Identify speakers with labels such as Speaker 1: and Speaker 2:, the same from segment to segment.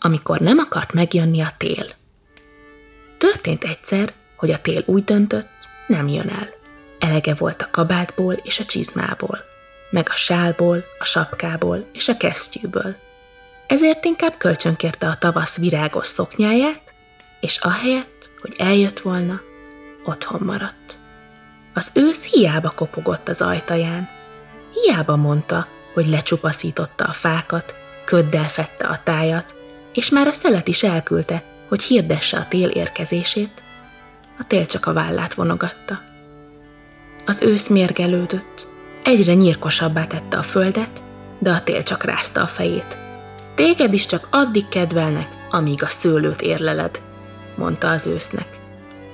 Speaker 1: amikor nem akart megjönni a tél. Történt egyszer, hogy a tél úgy döntött, nem jön el. Elege volt a kabátból és a csizmából, meg a sálból, a sapkából és a kesztyűből. Ezért inkább kölcsönkérte a tavasz virágos szoknyáját, és ahelyett, hogy eljött volna, otthon maradt. Az ősz hiába kopogott az ajtaján. Hiába mondta, hogy lecsupaszította a fákat, köddel fette a tájat, és már a szelet is elküldte, hogy hirdesse a tél érkezését. A tél csak a vállát vonogatta. Az ősz mérgelődött, egyre nyírkosabbá tette a földet, de a tél csak rázta a fejét. Téged is csak addig kedvelnek, amíg a szőlőt érleled, mondta az ősznek.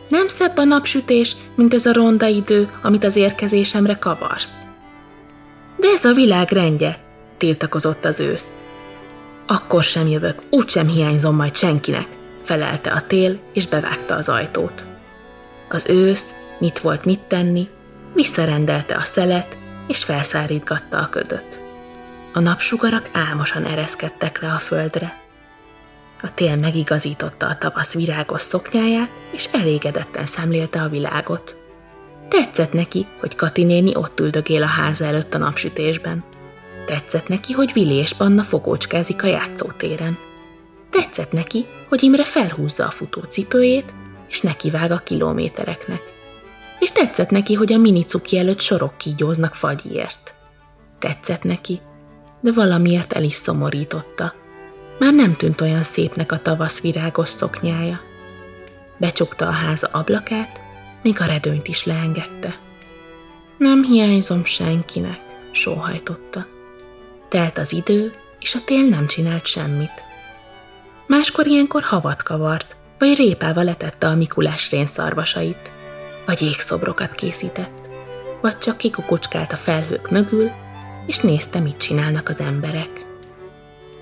Speaker 1: Nem szebb a napsütés, mint ez a ronda idő, amit az érkezésemre kavarsz. De ez a világ rendje, tiltakozott az ősz. Akkor sem jövök, úgysem hiányzom majd senkinek, felelte a tél, és bevágta az ajtót. Az ősz, mit volt mit tenni, visszarendelte a szelet, és felszárítgatta a ködöt. A napsugarak álmosan ereszkedtek le a földre. A tél megigazította a tavasz virágos szoknyáját, és elégedetten szemlélte a világot. Tetszett neki, hogy Kati néni ott üldögél a háza előtt a napsütésben. Tetszett neki, hogy Vili és Panna fogócskázik a játszótéren. Tetszett neki, hogy Imre felhúzza a futócipőjét, és nekivág a kilométereknek. És tetszett neki, hogy a minicuki előtt sorok kígyóznak fagyért. Tetszett neki, de valamiért el is szomorította. Már nem tűnt olyan szépnek a tavasz virágos szoknyája. Becsukta a háza ablakát, míg a redőnyt is leengedte. Nem hiányzom senkinek, sóhajtotta. Telt az idő, és a tél nem csinált semmit. Máskor ilyenkor havat kavart, vagy répával letette a Mikulás rénszarvasait, vagy jégszobrokat készített, vagy csak kikukucskált a felhők mögül, és nézte, mit csinálnak az emberek.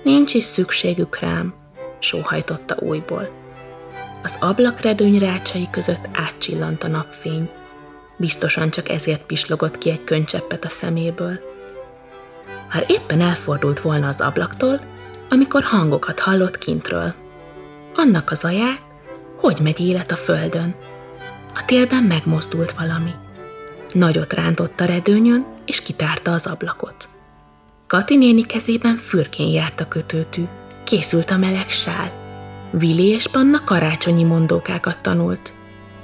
Speaker 1: Nincs is szükségük rám, sóhajtotta újból. Az ablakredőny rácsai között átcsillant a napfény. Biztosan csak ezért pislogott ki egy könycseppet a szeméből. Már éppen elfordult volna az ablaktól, amikor hangokat hallott kintről. Annak az aját, hogy megy élet a földön. A télben megmozdult valami. Nagyot rántott a redőnyön, és kitárta az ablakot. Kati néni kezében fürkén járt a kötőtű. Készült a meleg sál. Vili és Panna karácsonyi mondókákat tanult.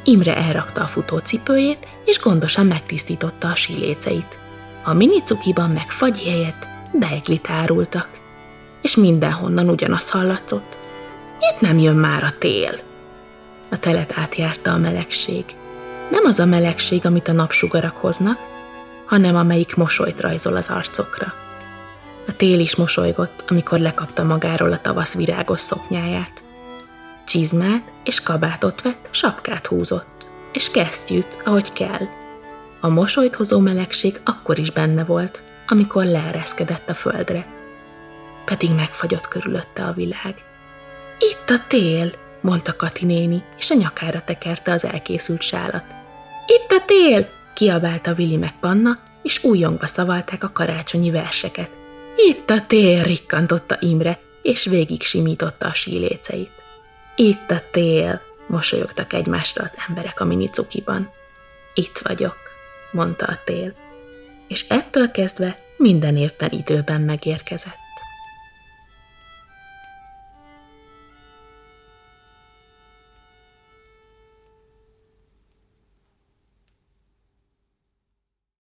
Speaker 1: Imre elrakta a futócipőjét, és gondosan megtisztította a síléceit. A minicukiban meg fagy helyett beiglit árultak. És mindenhonnan ugyanaz hallatszott. Miért nem jön már a tél? A telet átjárta a melegség. Nem az a melegség, amit a napsugarak hoznak, hanem amelyik mosolyt rajzol az arcokra. A tél is mosolygott, amikor lekapta magáról a tavasz virágos szoknyáját. Csizmát és kabátot vett, sapkát húzott, és kesztyűt, ahogy kell. A mosolyt hozó melegség akkor is benne volt, amikor leereszkedett a földre. Pedig megfagyott körülötte a világ. Itt a tél, mondta Kati néni, és a nyakára tekerte az elkészült sálat. Itt a tél, kiabálta Vili meg Panna, és újongva szavalták a karácsonyi verseket. Itt a tél, rikkantotta Imre, és végig simította a síléceit. Itt a tél, mosolyogtak egymásra az emberek a minicukiban. Itt vagyok, mondta a tél, és ettől kezdve minden évben időben megérkezett.